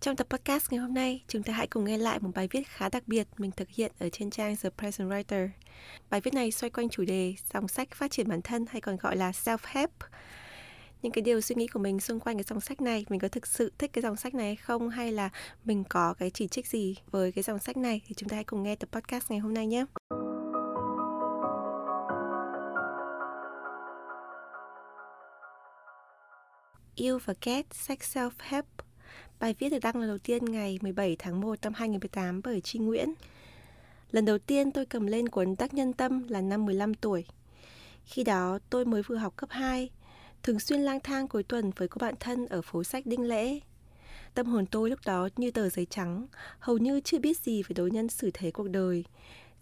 Trong tập podcast ngày hôm nay, chúng ta hãy cùng nghe lại một bài viết khá đặc biệt mình thực hiện ở trên trang The Present Writer. Bài viết này xoay quanh chủ đề dòng sách phát triển bản thân hay còn gọi là self-help. Những cái điều suy nghĩ của mình xung quanh cái dòng sách này, mình có thực sự thích cái dòng sách này hay không hay là mình có cái chỉ trích gì với cái dòng sách này thì chúng ta hãy cùng nghe tập podcast ngày hôm nay nhé. Yêu và ghét sách self-help Bài viết được đăng lần đầu tiên ngày 17 tháng 1 năm 2018 bởi Tri Nguyễn. Lần đầu tiên tôi cầm lên cuốn Tác Nhân Tâm là năm 15 tuổi. Khi đó tôi mới vừa học cấp 2, thường xuyên lang thang cuối tuần với cô bạn thân ở phố sách Đinh Lễ. Tâm hồn tôi lúc đó như tờ giấy trắng, hầu như chưa biết gì về đối nhân xử thế cuộc đời.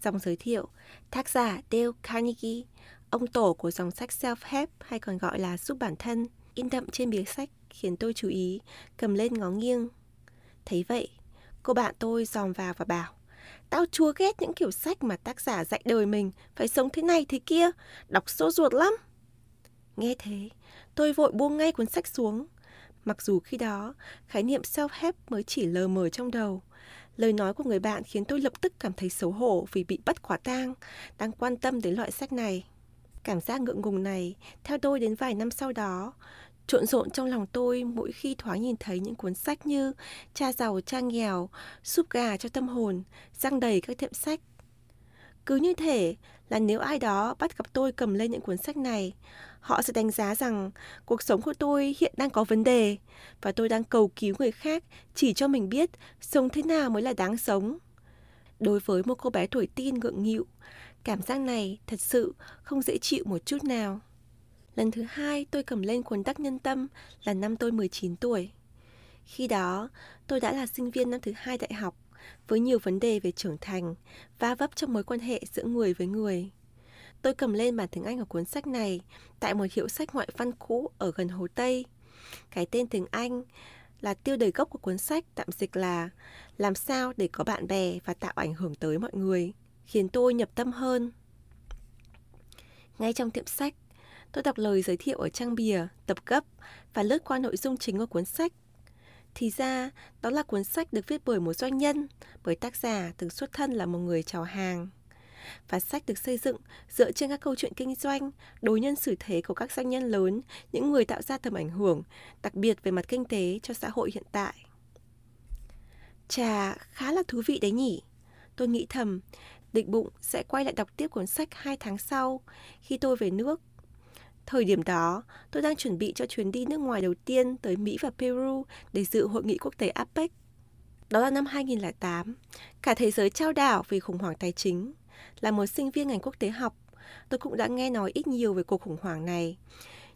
Dòng giới thiệu, tác giả Dale Carnegie, ông tổ của dòng sách self-help hay còn gọi là giúp bản thân, in đậm trên bìa sách khiến tôi chú ý, cầm lên ngó nghiêng. Thấy vậy, cô bạn tôi dòm vào và bảo, Tao chua ghét những kiểu sách mà tác giả dạy đời mình phải sống thế này thế kia, đọc sốt ruột lắm. Nghe thế, tôi vội buông ngay cuốn sách xuống. Mặc dù khi đó, khái niệm self-help mới chỉ lờ mờ trong đầu. Lời nói của người bạn khiến tôi lập tức cảm thấy xấu hổ vì bị bắt quả tang, đang quan tâm đến loại sách này. Cảm giác ngượng ngùng này theo tôi đến vài năm sau đó, trộn rộn trong lòng tôi mỗi khi thoáng nhìn thấy những cuốn sách như Cha giàu cha nghèo, Súp gà cho tâm hồn, răng đầy các tiệm sách. Cứ như thể là nếu ai đó bắt gặp tôi cầm lên những cuốn sách này, họ sẽ đánh giá rằng cuộc sống của tôi hiện đang có vấn đề và tôi đang cầu cứu người khác chỉ cho mình biết sống thế nào mới là đáng sống. Đối với một cô bé tuổi tin ngượng nghịu, cảm giác này thật sự không dễ chịu một chút nào. Lần thứ hai tôi cầm lên cuốn tác Nhân Tâm là năm tôi 19 tuổi. Khi đó, tôi đã là sinh viên năm thứ hai đại học với nhiều vấn đề về trưởng thành, va vấp trong mối quan hệ giữa người với người. Tôi cầm lên bản tiếng Anh của cuốn sách này tại một hiệu sách ngoại văn cũ ở gần Hồ Tây. Cái tên tiếng Anh là tiêu đề gốc của cuốn sách tạm dịch là Làm sao để có bạn bè và tạo ảnh hưởng tới mọi người, khiến tôi nhập tâm hơn. Ngay trong tiệm sách, Tôi đọc lời giới thiệu ở trang bìa, tập gấp và lướt qua nội dung chính của cuốn sách. Thì ra, đó là cuốn sách được viết bởi một doanh nhân, bởi tác giả từng xuất thân là một người chào hàng. Và sách được xây dựng dựa trên các câu chuyện kinh doanh, đối nhân xử thế của các doanh nhân lớn, những người tạo ra tầm ảnh hưởng, đặc biệt về mặt kinh tế cho xã hội hiện tại. Chà, khá là thú vị đấy nhỉ. Tôi nghĩ thầm, định bụng sẽ quay lại đọc tiếp cuốn sách hai tháng sau, khi tôi về nước Thời điểm đó, tôi đang chuẩn bị cho chuyến đi nước ngoài đầu tiên tới Mỹ và Peru để dự hội nghị quốc tế APEC. Đó là năm 2008, cả thế giới trao đảo vì khủng hoảng tài chính. Là một sinh viên ngành quốc tế học, tôi cũng đã nghe nói ít nhiều về cuộc khủng hoảng này.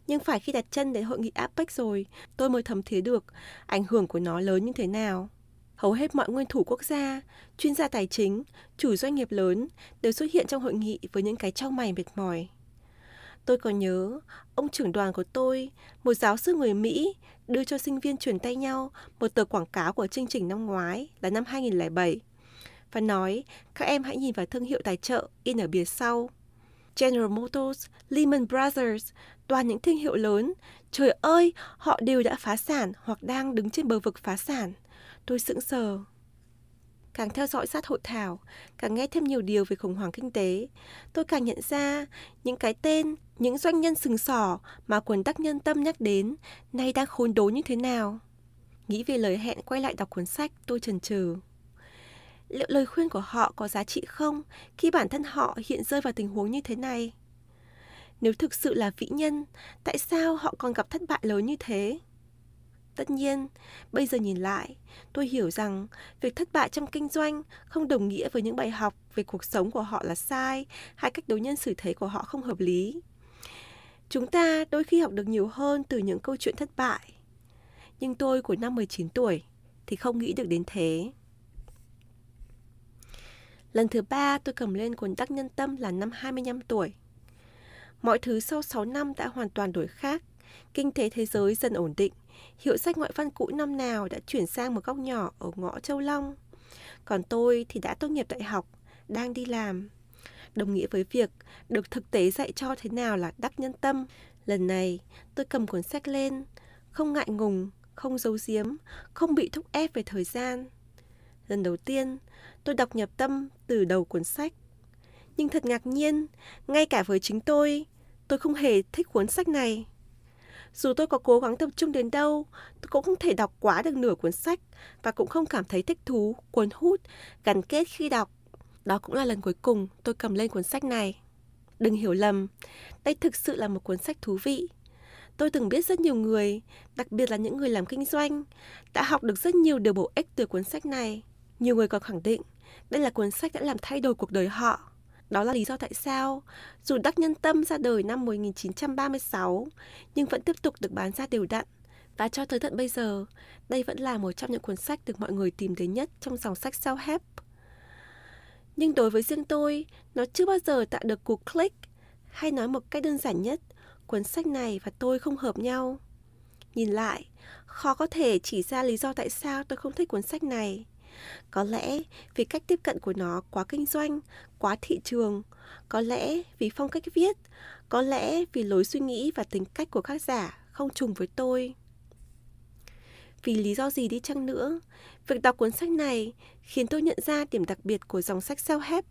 Nhưng phải khi đặt chân đến hội nghị APEC rồi, tôi mới thấm thía được ảnh hưởng của nó lớn như thế nào. Hầu hết mọi nguyên thủ quốc gia, chuyên gia tài chính, chủ doanh nghiệp lớn đều xuất hiện trong hội nghị với những cái trao mày mệt mỏi. Tôi còn nhớ, ông trưởng đoàn của tôi, một giáo sư người Mỹ, đưa cho sinh viên chuyển tay nhau một tờ quảng cáo của chương trình năm ngoái là năm 2007 và nói các em hãy nhìn vào thương hiệu tài trợ in ở bìa sau. General Motors, Lehman Brothers, toàn những thương hiệu lớn. Trời ơi, họ đều đã phá sản hoặc đang đứng trên bờ vực phá sản. Tôi sững sờ. Càng theo dõi sát hội thảo, càng nghe thêm nhiều điều về khủng hoảng kinh tế, tôi càng nhận ra những cái tên, những doanh nhân sừng sỏ mà quần đắc nhân tâm nhắc đến nay đang khốn đố như thế nào. Nghĩ về lời hẹn quay lại đọc cuốn sách, tôi chần chừ. Liệu lời khuyên của họ có giá trị không khi bản thân họ hiện rơi vào tình huống như thế này? Nếu thực sự là vĩ nhân, tại sao họ còn gặp thất bại lớn như thế? Tất nhiên, bây giờ nhìn lại, tôi hiểu rằng việc thất bại trong kinh doanh không đồng nghĩa với những bài học về cuộc sống của họ là sai hay cách đối nhân xử thế của họ không hợp lý. Chúng ta đôi khi học được nhiều hơn từ những câu chuyện thất bại. Nhưng tôi của năm 19 tuổi thì không nghĩ được đến thế. Lần thứ ba tôi cầm lên cuốn Đắc Nhân Tâm là năm 25 tuổi. Mọi thứ sau 6 năm đã hoàn toàn đổi khác. Kinh tế thế giới dần ổn định. Hiệu sách ngoại văn cũ năm nào đã chuyển sang một góc nhỏ ở ngõ Châu Long. Còn tôi thì đã tốt nghiệp đại học, đang đi làm. Đồng nghĩa với việc được thực tế dạy cho thế nào là đắc nhân tâm. Lần này, tôi cầm cuốn sách lên, không ngại ngùng, không giấu giếm, không bị thúc ép về thời gian. Lần đầu tiên, tôi đọc nhập tâm từ đầu cuốn sách. Nhưng thật ngạc nhiên, ngay cả với chính tôi, tôi không hề thích cuốn sách này. Dù tôi có cố gắng tập trung đến đâu, tôi cũng không thể đọc quá được nửa cuốn sách và cũng không cảm thấy thích thú, cuốn hút, gắn kết khi đọc. Đó cũng là lần cuối cùng tôi cầm lên cuốn sách này. Đừng hiểu lầm, đây thực sự là một cuốn sách thú vị. Tôi từng biết rất nhiều người, đặc biệt là những người làm kinh doanh, đã học được rất nhiều điều bổ ích từ cuốn sách này. Nhiều người còn khẳng định đây là cuốn sách đã làm thay đổi cuộc đời họ. Đó là lý do tại sao, dù Đắc Nhân Tâm ra đời năm 1936, nhưng vẫn tiếp tục được bán ra đều đặn. Và cho tới tận bây giờ, đây vẫn là một trong những cuốn sách được mọi người tìm đến nhất trong dòng sách self-help. Nhưng đối với riêng tôi, nó chưa bao giờ tạo được cuộc click, hay nói một cách đơn giản nhất, cuốn sách này và tôi không hợp nhau. Nhìn lại, khó có thể chỉ ra lý do tại sao tôi không thích cuốn sách này. Có lẽ vì cách tiếp cận của nó quá kinh doanh, quá thị trường, có lẽ vì phong cách viết, có lẽ vì lối suy nghĩ và tính cách của tác giả không trùng với tôi. Vì lý do gì đi chăng nữa, việc đọc cuốn sách này khiến tôi nhận ra điểm đặc biệt của dòng sách self-help.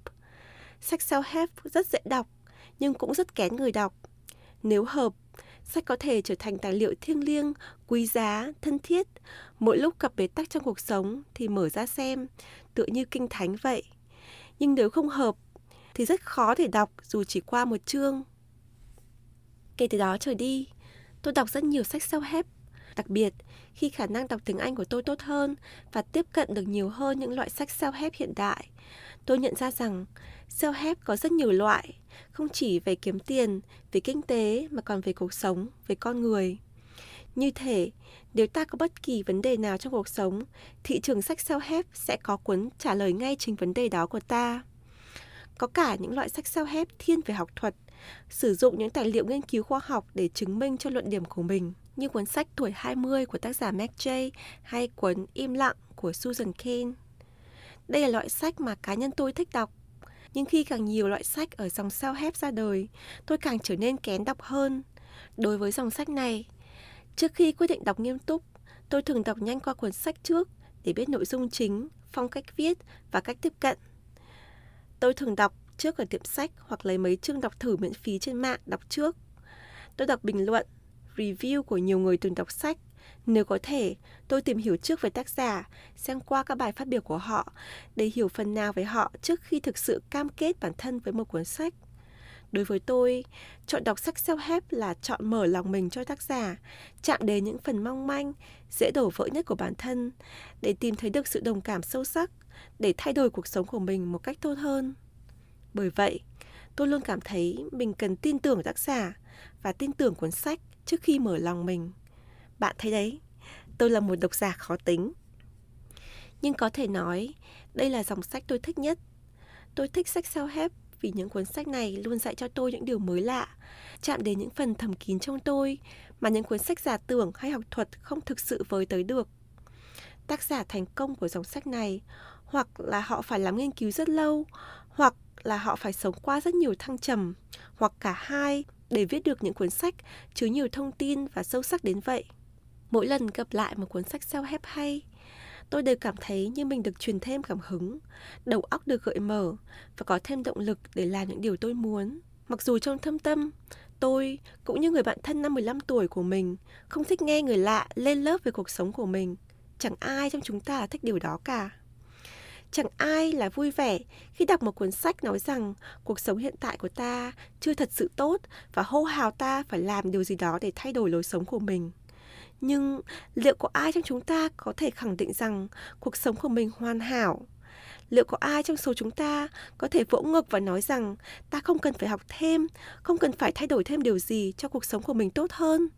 Sách self-help rất dễ đọc, nhưng cũng rất kén người đọc. Nếu hợp, sách có thể trở thành tài liệu thiêng liêng, quý giá, thân thiết. Mỗi lúc gặp bế tắc trong cuộc sống thì mở ra xem, tựa như kinh thánh vậy. Nhưng nếu không hợp, thì rất khó để đọc dù chỉ qua một chương. Kể từ đó trở đi, tôi đọc rất nhiều sách self-help. Đặc biệt, khi khả năng đọc tiếng Anh của tôi tốt hơn và tiếp cận được nhiều hơn những loại sách self-help hiện đại, tôi nhận ra rằng self-help có rất nhiều loại, không chỉ về kiếm tiền, về kinh tế mà còn về cuộc sống, về con người. Như thể, nếu ta có bất kỳ vấn đề nào trong cuộc sống, thị trường sách self-help sẽ có cuốn trả lời ngay chính vấn đề đó của ta. Có cả những loại sách self-help thiên về học thuật, sử dụng những tài liệu nghiên cứu khoa học để chứng minh cho luận điểm của mình, như cuốn sách Tuổi 20 của tác giả Mac Jay hay cuốn Im lặng của Susan Cain. Đây là loại sách mà cá nhân tôi thích đọc. Nhưng khi càng nhiều loại sách ở dòng sao hép ra đời, tôi càng trở nên kén đọc hơn. Đối với dòng sách này, trước khi quyết định đọc nghiêm túc, tôi thường đọc nhanh qua cuốn sách trước để biết nội dung chính, phong cách viết và cách tiếp cận. Tôi thường đọc trước ở tiệm sách hoặc lấy mấy chương đọc thử miễn phí trên mạng đọc trước. Tôi đọc bình luận, review của nhiều người từng đọc sách nếu có thể, tôi tìm hiểu trước về tác giả, xem qua các bài phát biểu của họ để hiểu phần nào về họ trước khi thực sự cam kết bản thân với một cuốn sách. Đối với tôi, chọn đọc sách self-help là chọn mở lòng mình cho tác giả, chạm đến những phần mong manh, dễ đổ vỡ nhất của bản thân, để tìm thấy được sự đồng cảm sâu sắc, để thay đổi cuộc sống của mình một cách tốt hơn. Bởi vậy, tôi luôn cảm thấy mình cần tin tưởng tác giả và tin tưởng cuốn sách trước khi mở lòng mình. Bạn thấy đấy, tôi là một độc giả khó tính. Nhưng có thể nói, đây là dòng sách tôi thích nhất. Tôi thích sách sao hép vì những cuốn sách này luôn dạy cho tôi những điều mới lạ, chạm đến những phần thầm kín trong tôi mà những cuốn sách giả tưởng hay học thuật không thực sự với tới được. Tác giả thành công của dòng sách này hoặc là họ phải làm nghiên cứu rất lâu, hoặc là họ phải sống qua rất nhiều thăng trầm, hoặc cả hai để viết được những cuốn sách chứa nhiều thông tin và sâu sắc đến vậy. Mỗi lần gặp lại một cuốn sách self-help hay, tôi đều cảm thấy như mình được truyền thêm cảm hứng, đầu óc được gợi mở và có thêm động lực để làm những điều tôi muốn. Mặc dù trong thâm tâm, tôi cũng như người bạn thân năm 15 tuổi của mình không thích nghe người lạ lên lớp về cuộc sống của mình. Chẳng ai trong chúng ta thích điều đó cả. Chẳng ai là vui vẻ khi đọc một cuốn sách nói rằng cuộc sống hiện tại của ta chưa thật sự tốt và hô hào ta phải làm điều gì đó để thay đổi lối sống của mình. Nhưng liệu có ai trong chúng ta có thể khẳng định rằng cuộc sống của mình hoàn hảo? Liệu có ai trong số chúng ta có thể vỗ ngực và nói rằng ta không cần phải học thêm, không cần phải thay đổi thêm điều gì cho cuộc sống của mình tốt hơn?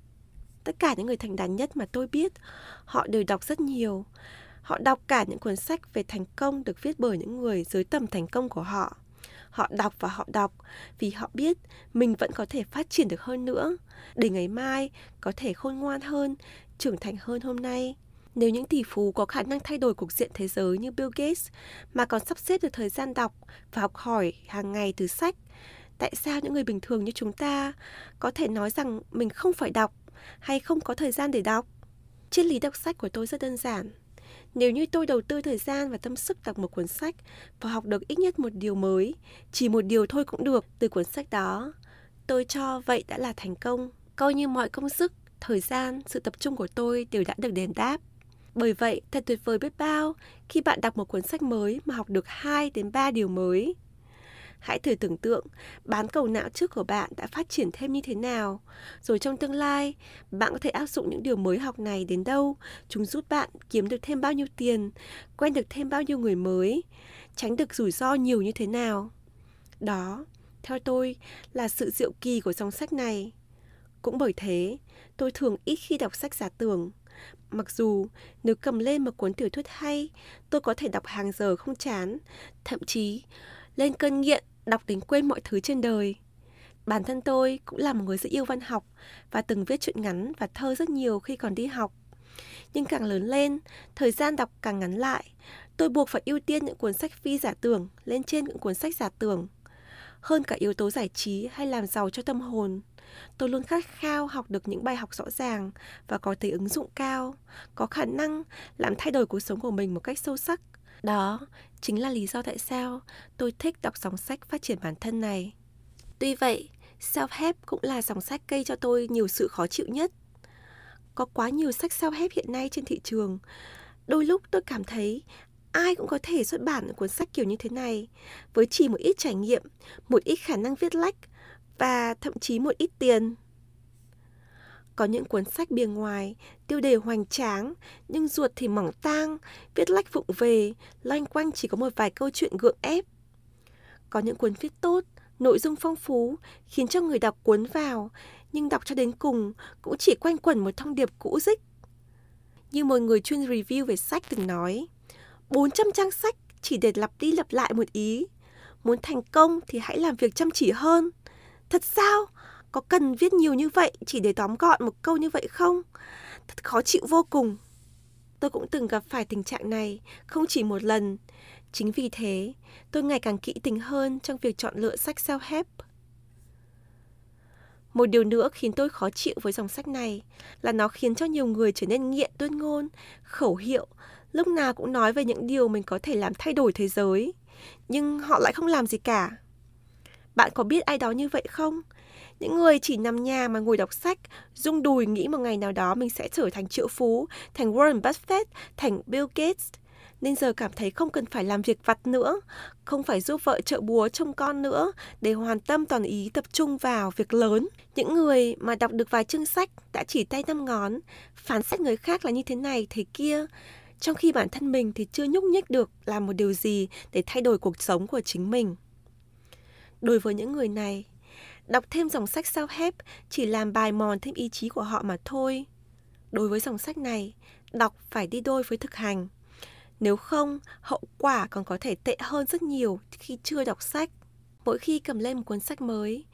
Tất cả những người thành đạt nhất mà tôi biết, họ đều đọc rất nhiều. Họ đọc cả những cuốn sách về thành công được viết bởi những người dưới tầm thành công của họ. Họ đọc và họ đọc vì họ biết mình vẫn có thể phát triển được hơn nữa, để ngày mai có thể khôn ngoan hơn, trưởng thành hơn hôm nay. Nếu những tỷ phú có khả năng thay đổi cục diện thế giới như Bill Gates mà còn sắp xếp được thời gian đọc và học hỏi hàng ngày từ sách, tại sao những người bình thường như chúng ta có thể nói rằng mình không phải đọc hay không có thời gian để đọc? Triết lý đọc sách của tôi rất đơn giản. Nếu như tôi đầu tư thời gian và tâm sức đọc một cuốn sách và học được ít nhất một điều mới, chỉ một điều thôi cũng được từ cuốn sách đó, tôi cho vậy đã là thành công. Coi như mọi công sức, thời gian, sự tập trung của tôi đều đã được đền đáp. Bởi vậy, thật tuyệt vời biết bao khi bạn đọc một cuốn sách mới mà học được 2 đến 3 điều mới. Hãy thử tưởng tượng bán cầu não trước của bạn đã phát triển thêm như thế nào. Rồi trong tương lai, bạn có thể áp dụng những điều mới học này đến đâu. Chúng giúp bạn kiếm được thêm bao nhiêu tiền, quen được thêm bao nhiêu người mới, tránh được rủi ro nhiều như thế nào. Đó, theo tôi, là sự diệu kỳ của dòng sách này. Cũng bởi thế, tôi thường ít khi đọc sách giả tưởng. Mặc dù nếu cầm lên một cuốn tiểu thuyết hay, tôi có thể đọc hàng giờ không chán, thậm chí lên cơn nghiện đọc đến quên mọi thứ trên đời. Bản thân tôi cũng là một người rất yêu văn học và từng viết truyện ngắn và thơ rất nhiều khi còn đi học. Nhưng càng lớn lên, thời gian đọc càng ngắn lại. Tôi buộc phải ưu tiên những cuốn sách phi giả tưởng lên trên những cuốn sách giả tưởng. Hơn cả yếu tố giải trí hay làm giàu cho tâm hồn, tôi luôn khát khao học được những bài học rõ ràng và có thể ứng dụng cao, có khả năng làm thay đổi cuộc sống của mình một cách sâu sắc. Đó chính là lý do tại sao tôi thích đọc dòng sách phát triển bản thân này. Tuy vậy, self-help cũng là dòng sách gây cho tôi nhiều sự khó chịu nhất. Có quá nhiều sách self-help hiện nay trên thị trường. Đôi lúc tôi cảm thấy ai cũng có thể xuất bản cuốn sách kiểu như thế này với chỉ một ít trải nghiệm, một ít khả năng viết lách và thậm chí một ít tiền. Có những cuốn sách bìa ngoài, tiêu đề hoành tráng, nhưng ruột thì mỏng tang, viết lách vụng về, loanh quanh chỉ có một vài câu chuyện gượng ép. Có những cuốn viết tốt, nội dung phong phú, khiến cho người đọc cuốn vào, nhưng đọc cho đến cùng cũng chỉ quanh quẩn một thông điệp cũ dích. Như một người chuyên review về sách từng nói, 400 trang sách chỉ để lặp đi lặp lại một ý. Muốn thành công thì hãy làm việc chăm chỉ hơn. Thật sao? Có cần viết nhiều như vậy chỉ để tóm gọn một câu như vậy không? Thật khó chịu vô cùng. Tôi cũng từng gặp phải tình trạng này, không chỉ một lần. Chính vì thế, tôi ngày càng kỹ tính hơn trong việc chọn lựa sách self-help. Một điều nữa khiến tôi khó chịu với dòng sách này là nó khiến cho nhiều người trở nên nghiện tuyên ngôn, khẩu hiệu, lúc nào cũng nói về những điều mình có thể làm thay đổi thế giới, nhưng họ lại không làm gì cả. Bạn có biết ai đó như vậy không? Những người chỉ nằm nhà mà ngồi đọc sách, rung đùi nghĩ một ngày nào đó mình sẽ trở thành triệu phú, thành Warren Buffett, thành Bill Gates. Nên giờ cảm thấy không cần phải làm việc vặt nữa, không phải giúp vợ trợ búa trông con nữa để hoàn tâm toàn ý tập trung vào việc lớn. Những người mà đọc được vài chương sách đã chỉ tay năm ngón, phán xét người khác là như thế này, thế kia, trong khi bản thân mình thì chưa nhúc nhích được làm một điều gì để thay đổi cuộc sống của chính mình. Đối với những người này, Đọc thêm dòng sách sao hép chỉ làm bài mòn thêm ý chí của họ mà thôi. Đối với dòng sách này, đọc phải đi đôi với thực hành. Nếu không, hậu quả còn có thể tệ hơn rất nhiều khi chưa đọc sách. Mỗi khi cầm lên một cuốn sách mới,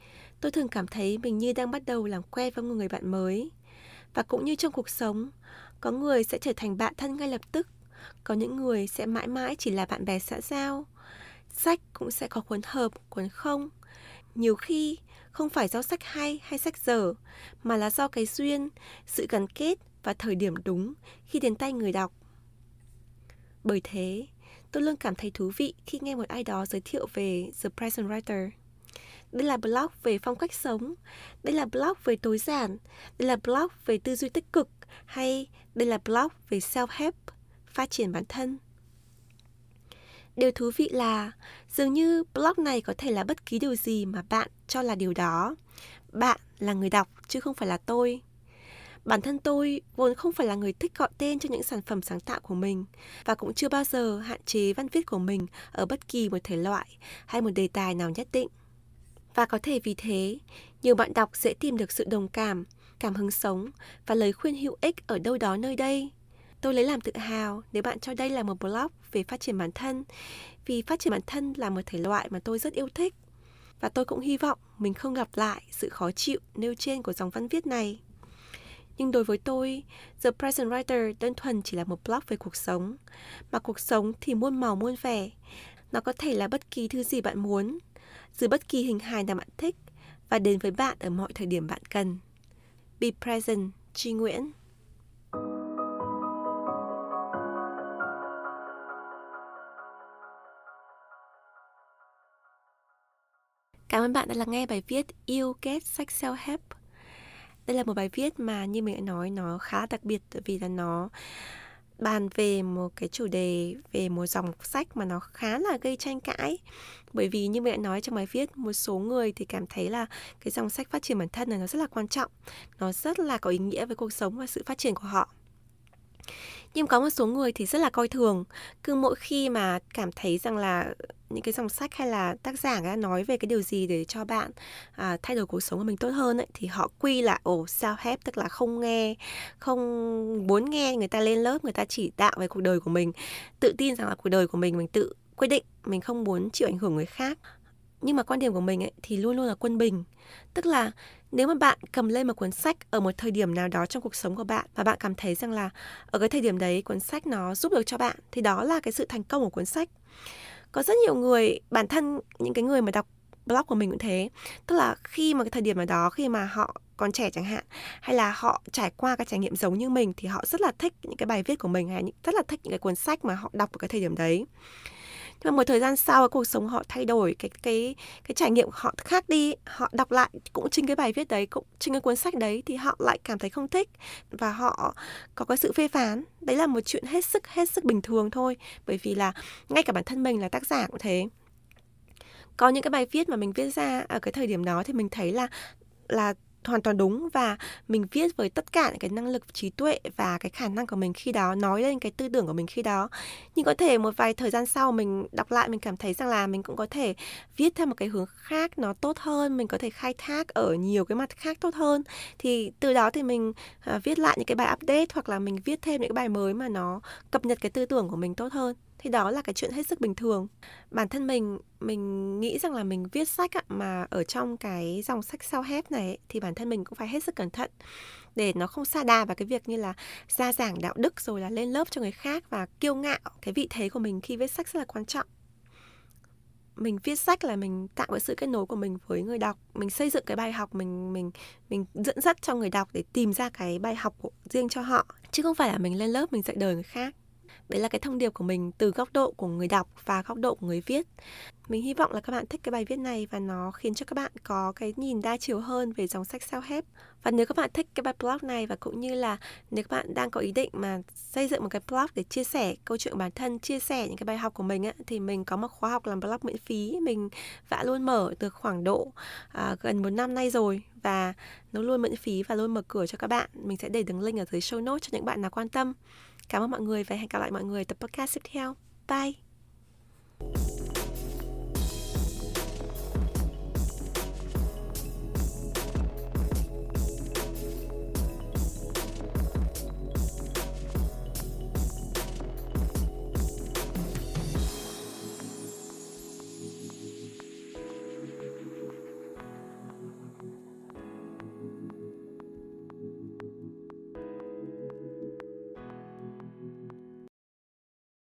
tôi thường cảm thấy mình như đang bắt đầu làm quen với một người bạn mới. Và cũng như trong cuộc sống, có người sẽ trở thành bạn thân ngay lập tức, có những người sẽ mãi mãi chỉ là bạn bè xã giao. Sách cũng sẽ có cuốn hợp, cuốn không. Nhiều khi không phải do sách hay hay sách dở, mà là do cái duyên, sự gắn kết và thời điểm đúng khi đến tay người đọc. Bởi thế, tôi luôn cảm thấy thú vị khi nghe một ai đó giới thiệu về The Present Writer. Đây là blog về phong cách sống, đây là blog về tối giản, đây là blog về tư duy tích cực, hay đây là blog về self-help, phát triển bản thân. Điều thú vị là dường như blog này có thể là bất kỳ điều gì mà bạn cho là điều đó. Bạn là người đọc chứ không phải là tôi. Bản thân tôi vốn không phải là người thích gọi tên cho những sản phẩm sáng tạo của mình và cũng chưa bao giờ hạn chế văn viết của mình ở bất kỳ một thể loại hay một đề tài nào nhất định. Và có thể vì thế, nhiều bạn đọc dễ tìm được sự đồng cảm, cảm hứng sống và lời khuyên hữu ích ở đâu đó nơi đây. Tôi lấy làm tự hào nếu bạn cho đây là một blog về phát triển bản thân, vì phát triển bản thân là một thể loại mà tôi rất yêu thích. Và tôi cũng hy vọng mình không gặp lại sự khó chịu nêu trên của dòng văn viết này. Nhưng đối với tôi, The Present Writer đơn thuần chỉ là một blog về cuộc sống. Mà cuộc sống thì muôn màu muôn vẻ. Nó có thể là bất kỳ thứ gì bạn muốn, dưới bất kỳ hình hài nào bạn thích và đến với bạn ở mọi thời điểm bạn cần. Be present, Tri Nguyễn. Cảm ơn bạn đã lắng nghe bài viết Yêu Kết Sách Self Help. Đây là một bài viết mà như mình đã nói, nó khá đặc biệt bởi vì là nó bàn về một cái chủ đề, về một dòng sách mà nó khá là gây tranh cãi bởi vì như mình đã nói trong bài viết, một số người thì cảm thấy là cái dòng sách phát triển bản thân này nó rất là quan trọng, nó rất là có ý nghĩa với cuộc sống và sự phát triển của họ nhưng có một số người thì rất là coi thường. Cứ mỗi khi mà cảm thấy rằng là những cái dòng sách hay là tác giả đã nói về cái điều gì để cho bạn à, thay đổi cuộc sống của mình tốt hơn ấy thì họ quy là ồ sao hép tức là không nghe không muốn nghe người ta lên lớp người ta chỉ đạo về cuộc đời của mình. Tự tin rằng là cuộc đời của mình mình tự quyết định mình không muốn chịu ảnh hưởng người khác. Nhưng mà quan điểm của mình ấy thì luôn luôn là quân bình. Tức là nếu mà bạn cầm lên một cuốn sách ở một thời điểm nào đó trong cuộc sống của bạn và bạn cảm thấy rằng là ở cái thời điểm đấy cuốn sách nó giúp được cho bạn, thì đó là cái sự thành công của cuốn sách. Có rất nhiều người, bản thân những cái người mà đọc blog của mình cũng thế, tức là khi mà cái thời điểm nào đó, khi mà họ còn trẻ chẳng hạn, hay là họ trải qua các trải nghiệm giống như mình, thì họ rất là thích những cái bài viết của mình, hay rất là thích những cái cuốn sách mà họ đọc ở cái thời điểm đấy nhưng mà một thời gian sau cuộc sống họ thay đổi, cái cái cái trải nghiệm họ khác đi, họ đọc lại cũng trên cái bài viết đấy, cũng trên cái cuốn sách đấy thì họ lại cảm thấy không thích và họ có cái sự phê phán. Đấy là một chuyện hết sức hết sức bình thường thôi, bởi vì là ngay cả bản thân mình là tác giả cũng thế. Có những cái bài viết mà mình viết ra ở cái thời điểm đó thì mình thấy là là hoàn toàn đúng và mình viết với tất cả những cái năng lực trí tuệ và cái khả năng của mình khi đó nói lên cái tư tưởng của mình khi đó. Nhưng có thể một vài thời gian sau mình đọc lại mình cảm thấy rằng là mình cũng có thể viết theo một cái hướng khác nó tốt hơn mình có thể khai thác ở nhiều cái mặt khác tốt hơn. Thì từ đó thì mình uh, viết lại những cái bài update hoặc là mình viết thêm những cái bài mới mà nó cập nhật cái tư tưởng của mình tốt hơn thì đó là cái chuyện hết sức bình thường. Bản thân mình mình nghĩ rằng là mình viết sách ạ, mà ở trong cái dòng sách sao hép này ấy, thì bản thân mình cũng phải hết sức cẩn thận để nó không xa đà vào cái việc như là ra giảng đạo đức rồi là lên lớp cho người khác và kiêu ngạo. Cái vị thế của mình khi viết sách rất là quan trọng. Mình viết sách là mình tạo cái sự kết nối của mình với người đọc. Mình xây dựng cái bài học mình mình mình dẫn dắt cho người đọc để tìm ra cái bài học của riêng cho họ. Chứ không phải là mình lên lớp mình dạy đời người khác đấy là cái thông điệp của mình từ góc độ của người đọc và góc độ của người viết. Mình hy vọng là các bạn thích cái bài viết này và nó khiến cho các bạn có cái nhìn đa chiều hơn về dòng sách self help và nếu các bạn thích cái bài blog này và cũng như là nếu các bạn đang có ý định mà xây dựng một cái blog để chia sẻ câu chuyện bản thân chia sẻ những cái bài học của mình á, thì mình có một khóa học làm blog miễn phí mình đã luôn mở từ khoảng độ à, gần một năm nay rồi và nó luôn miễn phí và luôn mở cửa cho các bạn mình sẽ để đường link ở dưới show notes cho những bạn nào quan tâm Cảm ơn mọi người và hẹn gặp lại mọi người tập podcast tiếp theo. Bye!